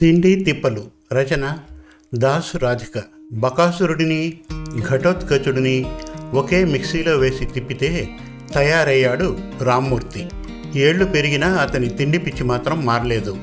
తిండి తిప్పలు రచన దాసు రాధిక. బకాసురుడిని ఘటోత్కచుడిని ఒకే మిక్సీలో వేసి తిప్పితే తయారయ్యాడు రామ్మూర్తి. ఏళ్ళు పెరిగినా అతని తిండి పిచ్చి మాత్రం మారలేదు.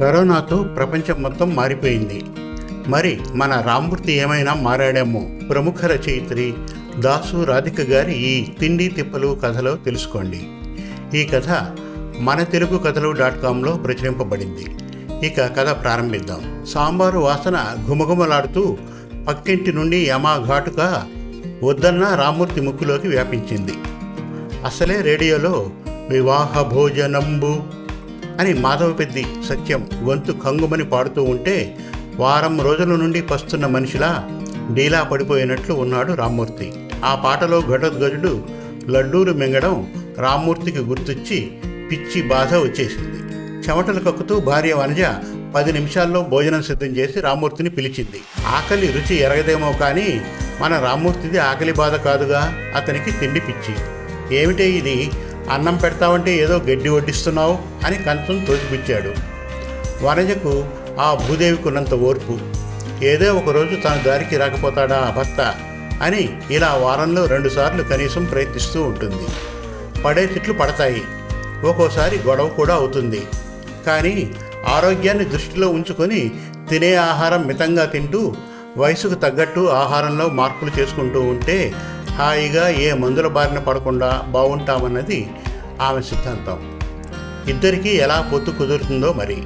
కరోనాతో ప్రపంచం మొత్తం మారిపోయింది. మరి మన రామ్మూర్తి ఏమైనా మారాడేమో ప్రముఖ రచయిత్రి దాసు రాధిక గారి ఈ తిండి తిప్పలు కథలో తెలుసుకోండి. ఈ కథ మన తెలుగు కథలు డాట్ కాంలో ప్రచురింపబడింది. ఇక కథ ప్రారంభిద్దాం. సాంబారు వాసన ఘుమఘుమలాడుతూ పక్కింటి నుండి యమా ఘాటుగా వద్దన్న రామ్మూర్తి ముక్కులోకి వ్యాపించింది. అసలే రేడియోలో వివాహ భోజనంబు అని మాధవ పెద్ది సత్యం గొంతు కంగుమని పాడుతూ ఉంటే వారం రోజుల నుండి పస్తున్న మనిషిలా డీలా పడిపోయినట్లు ఉన్నాడు రామ్మూర్తి ఆ పాటలో ఘటోద్గజుడు లడ్డూరు మింగడం రామ్మూర్తికి గుర్తొచ్చి పిచ్చి బాధ వచ్చేసింది. చెమటలు కక్కుతూ భార్య వనజ పది నిమిషాల్లో భోజనం సిద్ధం చేసి రామ్మూర్తిని పిలిచింది. ఆకలి రుచి ఎరగదేమో కానీ మన రామ్మూర్తిది ఆకలి బాధ కాదుగా అతనికి తిండి పిచ్చి. ఏమిటే ఇది? అన్నం పెడతావంటే ఏదో గడ్డి వడ్డిస్తున్నావు అని కంచం తోసిపుచ్చాడు. వనజకు ఆ భూదేవికున్నంత ఓర్పు. ఏదో ఒకరోజు తన దారికి రాకపోతాడా ఆ భర్త అని ఇలా వారంలో రెండుసార్లు కనీసం ప్రయత్నిస్తూ ఉంటుంది. పడే తిట్లు పడతాయి. ఒక్కోసారి గొడవ కూడా అవుతుంది. కానీ ఆరోగ్యాన్ని దృష్టిలో ఉంచుకొని తినే ఆహారం మితంగా తింటూ వయసుకు తగ్గట్టు ఆహారంలో మార్పులు చేసుకుంటూ ఉంటే హాయిగా ఏ మందుల బారిన పడకుండా బాగుంటామన్నది ఆమె సిద్ధాంతం. ఇద్దరికీ ఎలా పొత్తు కుదురుతుందో మరి.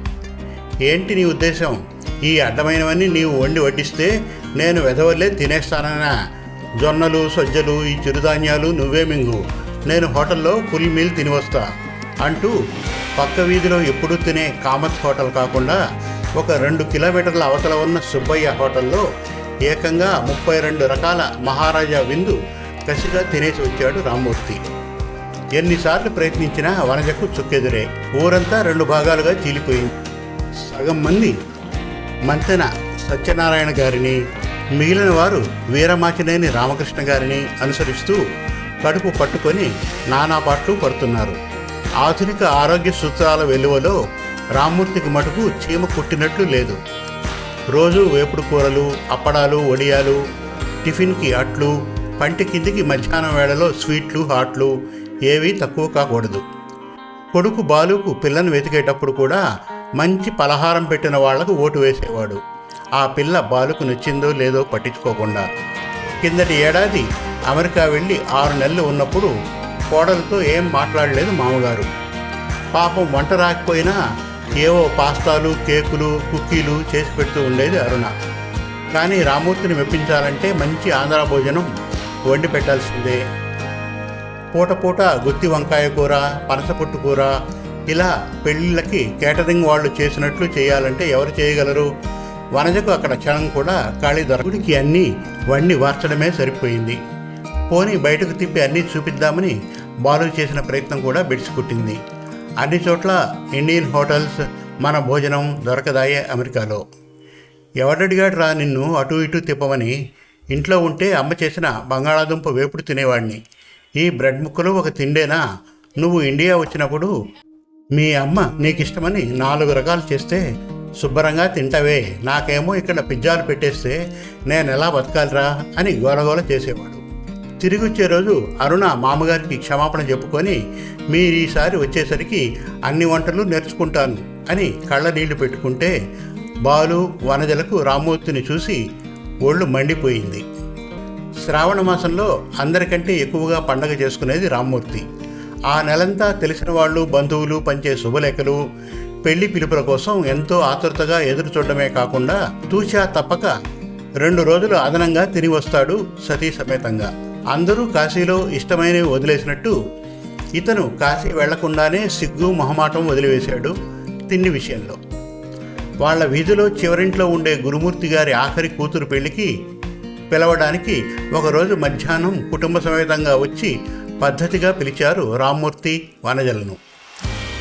ఏంటి నీ ఉద్దేశం? ఈ అడ్డమైనవన్నీ నీవు వండి వడ్డిస్తే నేను వెధవల్లే తినేస్తానన్నా. జొన్నలు సజ్జలు ఈ చిరుధాన్యాలు నువ్వే మింగు. నేను హోటల్లో ఫుల్ మీల్ తిని వస్తా. అంటూ పక్క వీధిలో ఎప్పుడూ తినే కామత్ హోటల్ కాకుండా ఒక రెండు కిలోమీటర్ల అవతల ఉన్న సుబ్బయ్య హోటల్లో ఏకంగా ముప్పై రెండు రకాల మహారాజా విందు కసిగా తినేసి వచ్చాడు రామ్మూర్తి. ఎన్నిసార్లు ప్రయత్నించినా వనజకు చుక్కెదురే. ఊరంతా రెండు భాగాలుగా చీలిపోయింది. సగం మంది మంతెన సత్యనారాయణ గారిని మిగిలిన వారు వీరమాచినేని రామకృష్ణ గారిని అనుసరిస్తూ కడుపు పట్టుకొని నానా పాటలు పడుతున్నారు. ఆధునిక ఆరోగ్య సూత్రాల వెలువలో రామ్మూర్తికి మటుకు చీమ కుట్టినట్లు లేదు. రోజు వేపుడు కూరలు అప్పడాలు వడియాలు టిఫిన్కి అట్లు పంటి కిందికి మధ్యాహ్నం వేళలో స్వీట్లు హాట్లు ఏవీ తక్కువ కాకూడదు. కొడుకు బాలుకు పిల్లను వెతికేటప్పుడు కూడా మంచి పలహారం పెట్టిన వాళ్ళకు ఓటు వేసేవాడు. ఆ పిల్ల బాలుకు నచ్చిందో లేదో పట్టించుకోకుండా. కిందటి ఏడాది అమెరికా వెళ్ళి ఆరు నెలలు ఉన్నప్పుడు కోడలతో ఏం మాట్లాడలేదు మామగారు. పాపం వంట రాకపోయినా ఏవో పాస్తాలు కేకులు కుక్కీలు చేసి పెడుతూ ఉండేది అరుణ. కానీ రామూర్తిని మెప్పించాలంటే మంచి ఆంధ్ర భోజనం వండి పెట్టాల్సిందే. పూట పూట గుత్తి వంకాయ కూర పనసపొట్టు కూర ఇలా పెళ్ళిళ్ళకి కేటరింగ్ వాళ్ళు చేసినట్లు చేయాలంటే ఎవరు చేయగలరు? వనజకు అక్కడ క్షణం కూడా ఖాళీ దొరకుడికి అన్నీ వండి వార్చడమే సరిపోయింది. పోనీ బయటకు తిప్పి అన్నీ చూపిద్దామని బాలు చేసిన ప్రయత్నం కూడా బెడిసికుట్టింది అన్ని చోట్ల ఇండియన్ హోటల్స్ మన భోజనం దొరకదాయే అమెరికాలో. ఎవడడిగాడు రా నిన్ను అటు ఇటు తిప్పమని ఇంట్లో ఉంటే అమ్మ చేసిన బంగాళాదుంప వేపుడు తినేవాడిని ఈ బ్రెడ్ ముక్కలు ఒక తిండేనా? నువ్వు ఇండియా వచ్చినప్పుడు మీ అమ్మ నీకు ఇష్టమని నాలుగు రకాలు చేస్తే శుభ్రంగా తింటావే. నాకేమో ఇక్కడ పిజ్జాలు పెట్టేస్తే నేను ఎలా బతకాలిరా అని గోలగోల చేసేవాడు. తిరిగి వచ్చే రోజు అరుణ మామగారికి క్షమాపణ చెప్పుకొని మీరు ఈసారి వచ్చేసరికి అన్ని వంటలు నేర్చుకుంటాను అని కళ్ళ నీళ్ళు పెట్టుకుంటే బాలు వనజలకు రామ్మూర్తిని చూసి ఒళ్ళు మండిపోయింది. శ్రావణ మాసంలో అందరికంటే ఎక్కువగా పండగ చేసుకునేది రామ్మూర్తి. ఆ నెలంతా తెలిసిన వాళ్ళు బంధువులు పంచే శుభలేఖలు పెళ్ళి పిలుపుల కోసం ఎంతో ఆతురతగా ఎదురు చూడడమే కాకుండా తూచా తప్పక రెండు రోజులు అదనంగా తిరిగి వస్తాడు సతీ సమేతంగా. అందరూ కాశీలో ఇష్టమైనవి వదిలేసినట్టు ఇతను కాశీ వెళ్ళకుండానే సిగ్గు మొహమాటం వదిలివేశాడు తిండి విషయంలో. వాళ్ళ వీధిలో చివరింట్లో ఉండే గురుమూర్తి గారి ఆఖరి కూతురు పెళ్ళికి పిలవడానికి ఒకరోజు మధ్యాహ్నం కుటుంబ సమేతంగా వచ్చి పద్ధతిగా పిలిచారు రామ్మూర్తి వనజలను.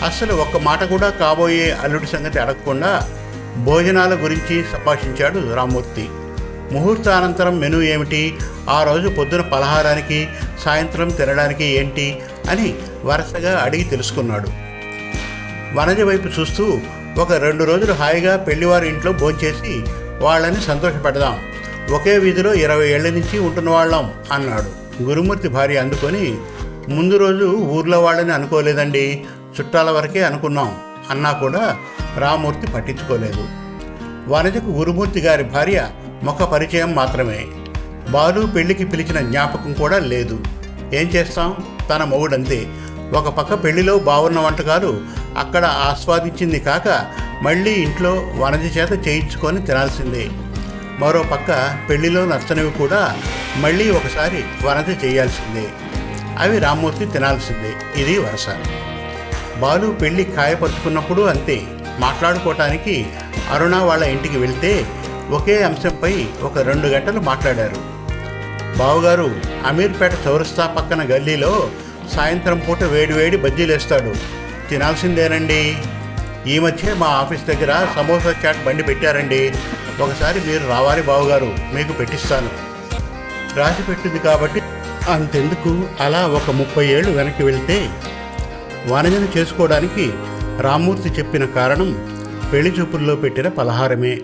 అస్సలు ఒక్క మాట కూడా కాబోయే అల్లుడి సంగతి అడగకుండా భోజనాల గురించి సంభాషించాడు రామ్మూర్తి. ముహూర్తానంతరం మెను ఏమిటి? ఆ రోజు పొద్దున పలహారానికి సాయంత్రం తినడానికి ఏంటి? అని వరుసగా అడిగి తెలుసుకున్నాడు. వనజ వైపు చూస్తూ ఒక రెండు రోజులు హాయిగా పెళ్ళివారి ఇంట్లో భోంచేసి వాళ్ళని సంతోషపెడదాం. ఒకే వీధిలో ఇరవై ఏళ్ళ నుంచి ఉంటున్న వాళ్ళం అన్నాడు. గురుమూర్తి భార్య అందుకొని ముందు రోజు ఊర్లో వాళ్ళని అనుకోలేదండి. చుట్టాల వరకే అనుకున్నాం అన్నా కూడా రామూర్తి పట్టించుకోలేదు. వనజకు గురుమూర్తి గారి భార్య ముఖ పరిచయం మాత్రమే. బాలు పెళ్ళికి పిలిచిన జ్ఞాపకం కూడా లేదు. ఏం చేస్తాం? తన మొగుడంతే. ఒక పక్క పెళ్ళిలో బాగున్న వంటకాలు అక్కడ ఆస్వాదించింది కాక మళ్ళీ ఇంట్లో వనజ చేత చేయించుకొని తినాల్సిందే. మరో పక్క పెళ్ళిలో నచ్చనివి కూడా మళ్ళీ ఒకసారి వనజ చేయాల్సిందే. అవి రామ్మూర్తి తినాల్సిందే. ఇది వరస. బాలు పెళ్ళి కాయపరుచుకున్నప్పుడు అంతే. మాట్లాడుకోవటానికి అరుణ వాళ్ళ ఇంటికి వెళ్తే ఒకే అంశంపై ఒక రెండు గంటలు మాట్లాడారు. బావుగారు అమీర్పేట చౌరస్తా పక్కన గల్లీలో సాయంత్రం పూట వేడివేడి బజ్జీలేస్తాడు. తినాల్సిందేనండి. ఈ మధ్య మా ఆఫీస్ దగ్గర సమోసా చాట్ బండి పెట్టారండి. ఒకసారి మీరు రావాలి బావుగారు మీకు పెట్టిస్తాను. రాసి పెట్టింది కాబట్టి అంతెందుకు? అలా ఒక ముప్పై ఏళ్ళు వెనక్కి వెళ్తే వనజన చేసుకోవడానికి రామ్మూర్తి చెప్పిన కారణం పెళ్ళి చూపుల్లో పెట్టిన పలహారమే.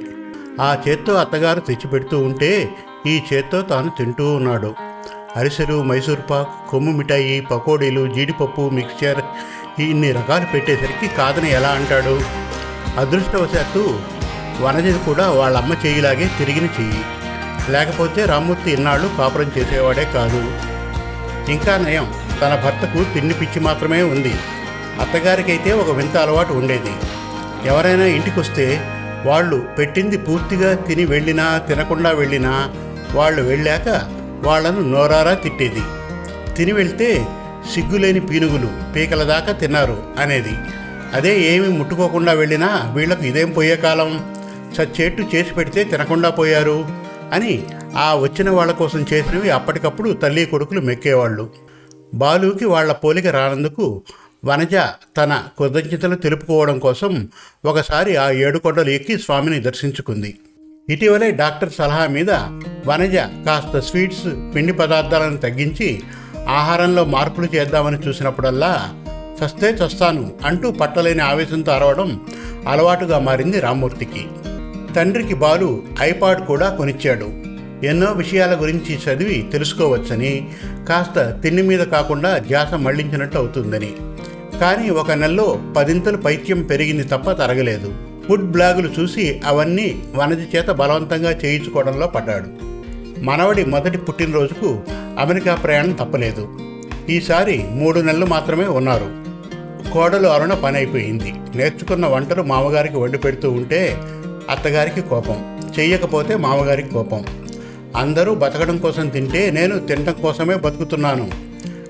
ఆ చేత్తో అత్తగారు తెచ్చిపెడుతూ ఉంటే ఈ చేత్తో తాను తింటూ ఉన్నాడు. అరిసెలు మైసూర్ పాక్ కొమ్ము మిఠాయి పకోడీలు జీడిపప్పు మిక్చర్ ఇన్ని రకాలు పెట్టేసరికి కాదని ఎలా అంటాడు? అదృష్టవశాత్తు వనజది కూడా వాళ్ళ అమ్మ చెయ్యిలాగే తిరిగిన చెయ్యి. లేకపోతే రామ్మూర్తి ఇన్నాళ్ళు కాపురం చేసేవాడే కాదు. ఇంకా నయం తన భర్తకు తిండి పిచ్చి మాత్రమే ఉంది. అత్తగారికైతే ఒక వింత అలవాటు ఉండేది. ఎవరైనా ఇంటికొస్తే వాళ్ళు పెట్టింది పూర్తిగా తిని వెళ్ళినా తినకుండా వెళ్ళినా వాళ్ళు వెళ్ళాక వాళ్ళను నోరారా తిట్టేది. తిని వెళ్తే సిగ్గులేని పీనుగులు పీకల దాకా తిన్నారు అనేది. అదే ఏమి ముట్టుకోకుండా వెళ్ళినా వీళ్ళకు ఇదేం పోయే కాలం? చచ్చేట్టు చేసి పెడితే తినకుండా పోయారు అని ఆ వచ్చిన వాళ్ళ కోసం చేసినవి అప్పటికప్పుడు తల్లి కొడుకులు మెక్కేవాళ్ళు. బాలుకి వాళ్ళ పోలిక రానందుకు వనజ తన కృతజ్ఞతలు తెలుపుకోవడం కోసం ఒకసారి ఆ ఏడుకొండలు ఎక్కి స్వామిని దర్శించుకుంది. ఇటీవలే డాక్టర్ సలహా మీద వనజ కాస్త స్వీట్స్ పిండి పదార్థాలను తగ్గించి ఆహారంలో మార్పులు చేద్దామని చూసినప్పుడల్లా చస్తే చస్తాను అంటూ పట్టలేని ఆవేశంతో అరవడం అలవాటుగా మారింది రామ్మూర్తికి. తండ్రికి బాలు ఐపాడ్ కూడా కొనిచ్చాడు. ఎన్నో విషయాల గురించి చదివి తెలుసుకోవచ్చని కాస్త తిండి మీద కాకుండా ధ్యాస మళ్ళించినట్టు అవుతుందని. కానీ ఒక నెలలో పదింతలు పైత్యం పెరిగింది తప్ప తరగలేదు. ఫుడ్ బ్లాగులు చూసి అవన్నీ వనది చేత బలవంతంగా చేయించుకోవడంలో పడ్డాడు. మనవడి మొదటి పుట్టినరోజుకు అమెరికా ప్రయాణం తప్పలేదు. ఈసారి మూడు నెలలు మాత్రమే ఉన్నారు. కోడలు అరుణ పని అయిపోయింది నేర్చుకున్న వంటలు మామగారికి వండి పెడుతూ ఉంటే అత్తగారికి కోపం. చెయ్యకపోతే మామగారికి కోపం. అందరూ బతకడం కోసం తింటే నేను తినడం కోసమే బతుకుతున్నాను.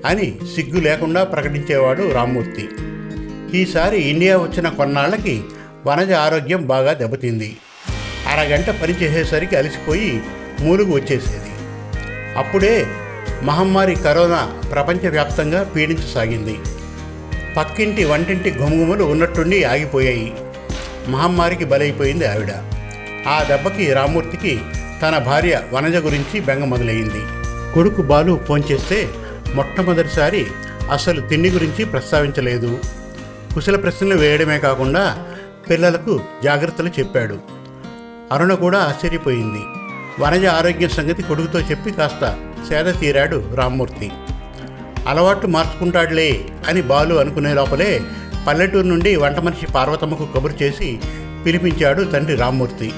అని సిగ్గు లేకుండా ప్రకటించేవాడు రామ్మూర్తి. ఈసారి ఇండియా వచ్చిన కొన్నాళ్ళకి వనజ ఆరోగ్యం బాగా దెబ్బతింది. అరగంట పనిచేసేసరికి అలసిపోయి మూలుగు వచ్చేసేది. అప్పుడే మహమ్మారి కరోనా ప్రపంచవ్యాప్తంగా పీడించసాగింది. పక్కింటి వంటింటి ఘుమఘుమలు ఉన్నట్టుండి ఆగిపోయాయి. మహమ్మారికి బలైపోయింది ఆవిడ. ఆ దెబ్బకి రామూర్తికి తన భార్య వనజ గురించి బెంగ మొదలైంది. కొడుకు బాలు ఫోన్ చేస్తే మొట్టమొదటిసారి అసలు తిండి గురించి ప్రస్తావించలేదు. కుశల ప్రశ్నలు వేయడమే కాకుండా పిల్లలకు జాగ్రత్తలు చెప్పాడు. అరుణ కూడా ఆశ్చర్యపోయింది. వనజ ఆరోగ్య సంగతి కొడుకుతో చెప్పి కాస్త సేద తీరాడు రామ్మూర్తి. అలవాట్లు మార్చుకుంటాడులే అని బాలు అనుకునే లోపలే పల్లెటూరు నుండి వంట మనిషి పార్వతమ్మకు కబురు చేసి పిలిపించాడు తండ్రి రామ్మూర్తి.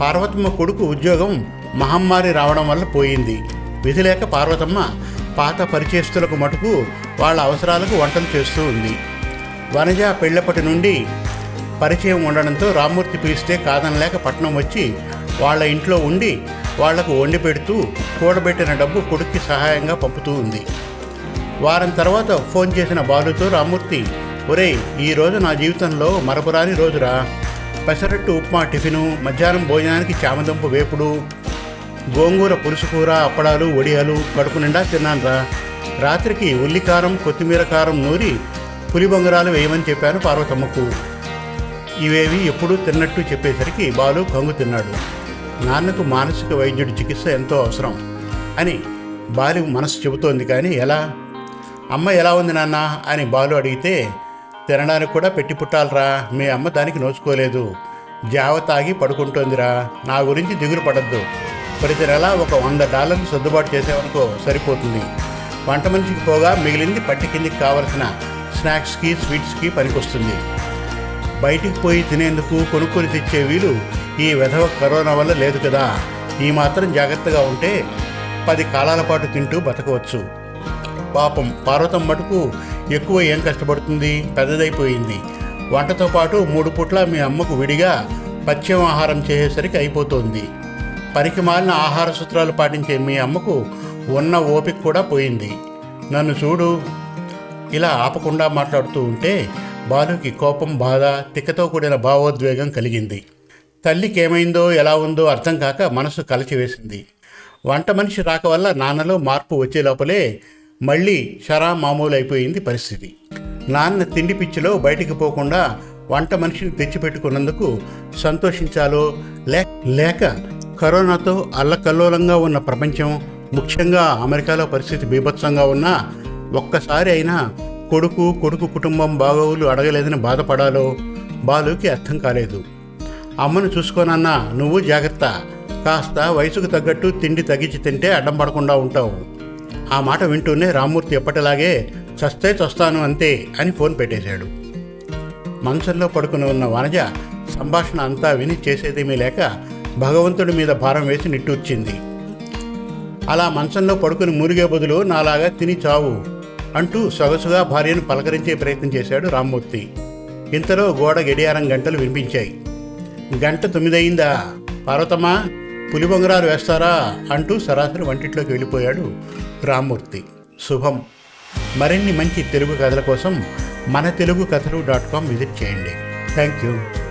పార్వతమ్మ కొడుకు ఉద్యోగం మహమ్మారి రావడం వల్ల పోయింది. విధి లేక పార్వతమ్మ పాత పరిచయస్తులకు మటుకు వాళ్ళ అవసరాలకు వంటలు చేస్తూ ఉంది. వనజ పెళ్ళప్పటి నుండి పరిచయం ఉండడంతో రామ్మూర్తి పిలిస్తే కాదనలేక పట్నం వచ్చి వాళ్ళ ఇంట్లో ఉండి వాళ్ళకు వండి పెడుతూ కూడబెట్టిన డబ్బు కొడుక్కి సహాయంగా పంపుతూ ఉంది. వారం తర్వాత ఫోన్ చేసిన బాలుతో రామ్మూర్తి ఒరేయ్ ఈ రోజు నా జీవితంలో మరపురాని రోజురా. పెసరట్టు ఉప్మా టిఫిను మధ్యాహ్నం భోజనానికి చామదుంప వేపుడు గోంగూర పులుసు కూర అప్పడాలు వడియాలు కడుపు నిండా తిన్నానురా రాత్రికి ఉల్లికారం కొత్తిమీర కారం నూరి పులి బొంగరాలు వేయమని చెప్పాను పార్వతమ్మకు. ఇవేవి ఎప్పుడూ తిన్నట్టు చెప్పేసరికి బాలు కంగు తిన్నాడు. నాన్నకు మానసిక వైద్యుడి చికిత్స ఎంతో అవసరం అని బాలు మనసు చెబుతోంది కానీ ఎలా? అమ్మ ఎలా ఉంది నాన్న అని బాలు అడిగితే తినడానికి కూడా పెట్టి పుట్టాలరా. మీ అమ్మ దానికి నోచుకోలేదు. జావ తాగి పడుకుంటోందిరా. నా గురించి దిగులు పడద్దు. ప్రతి నెల ఒక వంద డాలర్లు సర్దుబాటు చేసేవనుకో సరిపోతుంది. వంట మనిషికి పోగా మిగిలింది పట్టి కిందికి కావలసిన స్నాక్స్కి స్వీట్స్కి పనికొస్తుంది. బయటికి పోయి తినేందుకు కొనుక్కొని తెచ్చే వీలు ఈ విధవ కరోనా వల్ల లేదు కదా. ఈ మాత్రం జాగ్రత్తగా ఉంటే పది కాలాల పాటు తింటూ బతకవచ్చు. పాపం పార్వతం మటుకు ఎక్కువ ఏం కష్టపడుతుంది? పెద్దదైపోయింది. వంటతో పాటు మూడు పూట్ల మీ అమ్మకు విడిగా పథ్యం ఆహారం చేసేసరికి అయిపోతుంది. పనికి మాలిన ఆహార సూత్రాలు పాటించే మీ అమ్మకు ఉన్న ఓపిక కూడా పోయింది. నన్ను చూడు. ఇలా ఆపకుండా మాట్లాడుతూ ఉంటే బాలుకి కోపం బాధ తిక్కతో కూడిన భావోద్వేగం కలిగింది. తల్లికి ఏమైందో ఎలా ఉందో అర్థం కాక మనసు కలచివేసింది. వంట మనిషి రాక వల్ల నాన్నలో మార్పు వచ్చే లోపలే మళ్ళీ షరా మామూలు అయిపోయింది పరిస్థితి. నాన్న తిండి పిచ్చిలో బయటికి పోకుండా వంట మనిషిని తెచ్చిపెట్టుకున్నందుకు సంతోషించాలో లే లేక కరోనాతో అల్లకల్లోలంగా ఉన్న ప్రపంచం ముఖ్యంగా అమెరికాలో పరిస్థితి బీభత్సంగా ఉన్నా ఒక్కసారి అయినా కొడుకు కొడుకు కుటుంబం బాగోగులు అడగలేదని బాధపడాలో బాలుకి అర్థం కాలేదు. అమ్మను చూసుకోనన్నా నువ్వు జాగ్రత్త. కాస్త వయసుకు తగ్గట్టు తిండి తగ్గించి తింటే అడ్డం పడకుండా ఉంటావు. ఆ మాట వింటూనే రామ్మూర్తి ఎప్పటిలాగే చస్తే చస్తాను అంతే అని ఫోన్ పెట్టేశాడు. మంచంలో పడుకుని ఉన్న వనజ సంభాషణ అంతా విని చేసేదేమీ లేక భగవంతుడి మీద భారం వేసి నిట్టూర్చింది. అలా మంచంలో పడుకుని మురిగే బదులు నాలాగా తిని చావు అంటూ సొగసుగా భార్యను పలకరించే ప్రయత్నం చేశాడు రామ్మూర్తి. ఇంతలో గోడ గడియారం గంటలు వినిపించాయి. గంట తొమ్మిదయిందా? పార్వతమ్మా పులి బొంగరాలు వేస్తారా? అంటూ సరాసరి వంటిట్లోకి వెళ్ళిపోయాడు రామ్మూర్తి. శుభం. మరిన్ని మంచి తెలుగు కథల కోసం మన తెలుగు కథలు డాట్ కామ్ విజిట్ చేయండి. Thank you.